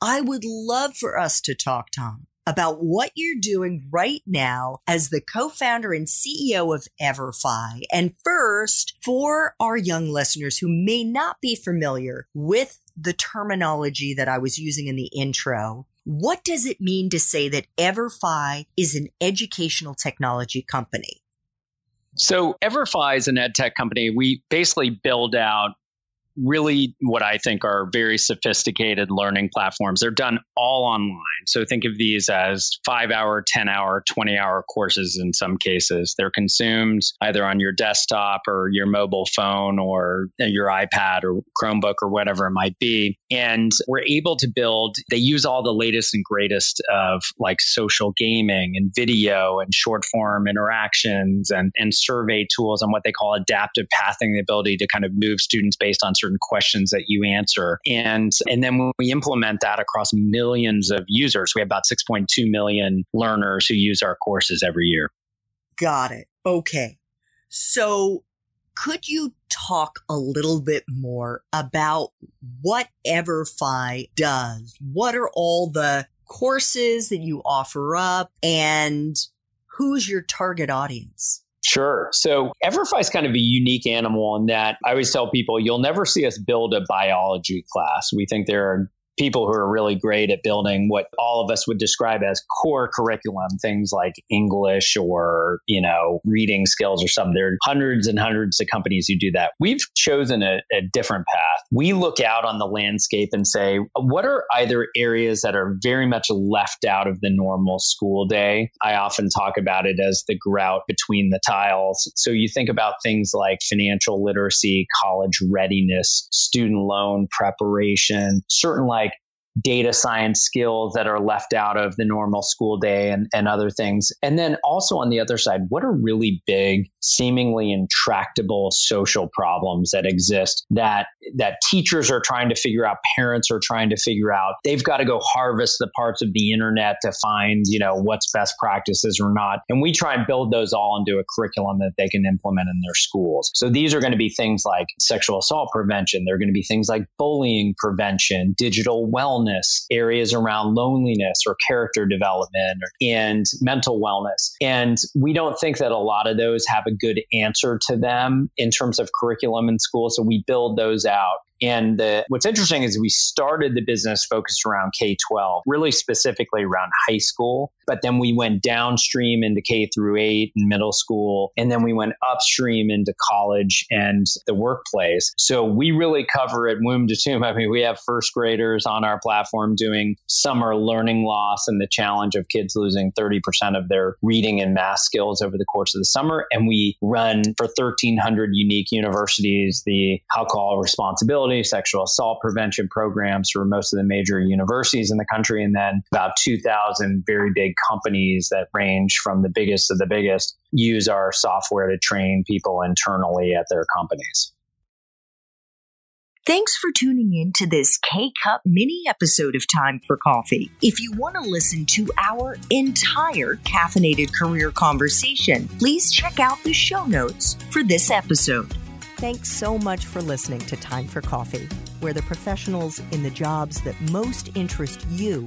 I would love for us to talk, Tom, about what you're doing right now as the co-founder and CEO of Everfi. And first, for our young listeners who may not be familiar with the terminology that I was using in the intro, what does it mean to say that Everfi is an educational technology company? So Everfi is an ed tech company. We basically build out really what I think are very sophisticated learning platforms. They're done all online. So think of these as five hour, 10 hour, 20 hour courses in some cases. They're consumed either on your desktop or your mobile phone or uh, your iPad or Chromebook or whatever it might be. And we're able to build, they use all the latest and greatest of like social gaming and video and short form interactions and, and survey tools and what they call adaptive pathing, the ability to kind of move students based on certain questions that you answer. And, and then when we implement that across millions of users, we have about 6.2 million learners who use our courses every year. Got it. Okay. So could you talk a little bit more about what Everfi does? What are all the courses that you offer up and who's your target audience? Sure. So Everfi is kind of a unique animal in that I always tell people you'll never see us build a biology class. We think there are people who are really great at building what all of us would describe as core curriculum, things like English or, you know, reading skills or something. There are hundreds and hundreds of companies who do that. We've chosen a, a different path. We look out on the landscape and say, what are either areas that are very much left out of the normal school day? I often talk about it as the grout between the tiles. So you think about things like financial literacy, college readiness, student loan preparation, certain like data science skills that are left out of the normal school day and, and other things. And then also on the other side, what are really big, seemingly intractable social problems that exist that that teachers are trying to figure out, parents are trying to figure out. They've got to go harvest the parts of the internet to find, you know, what's best practices or not. And we try and build those all into a curriculum that they can implement in their schools. So these are going to be things like sexual assault prevention. They're going to be things like bullying prevention, digital wellness wellness, areas around loneliness or character development and mental wellness. And we don't think that a lot of those have a good answer to them in terms of curriculum in school. So we build those out. And the, what's interesting is we started the business focused around K 12, really specifically around high school. But then we went downstream into K through eight and middle school. And then we went upstream into college and the workplace. So we really cover it womb to tomb. I mean, we have first graders on our platform doing summer learning loss and the challenge of kids losing 30% of their reading and math skills over the course of the summer. And we run for 1,300 unique universities the alcohol responsibility sexual assault prevention programs for most of the major universities in the country, and then about 2,000 very big companies that range from the biggest to the biggest use our software to train people internally at their companies. Thanks for tuning in to this K Cup mini episode of Time for Coffee. If you want to listen to our entire caffeinated career conversation, please check out the show notes for this episode. Thanks so much for listening to Time for Coffee, where the professionals in the jobs that most interest you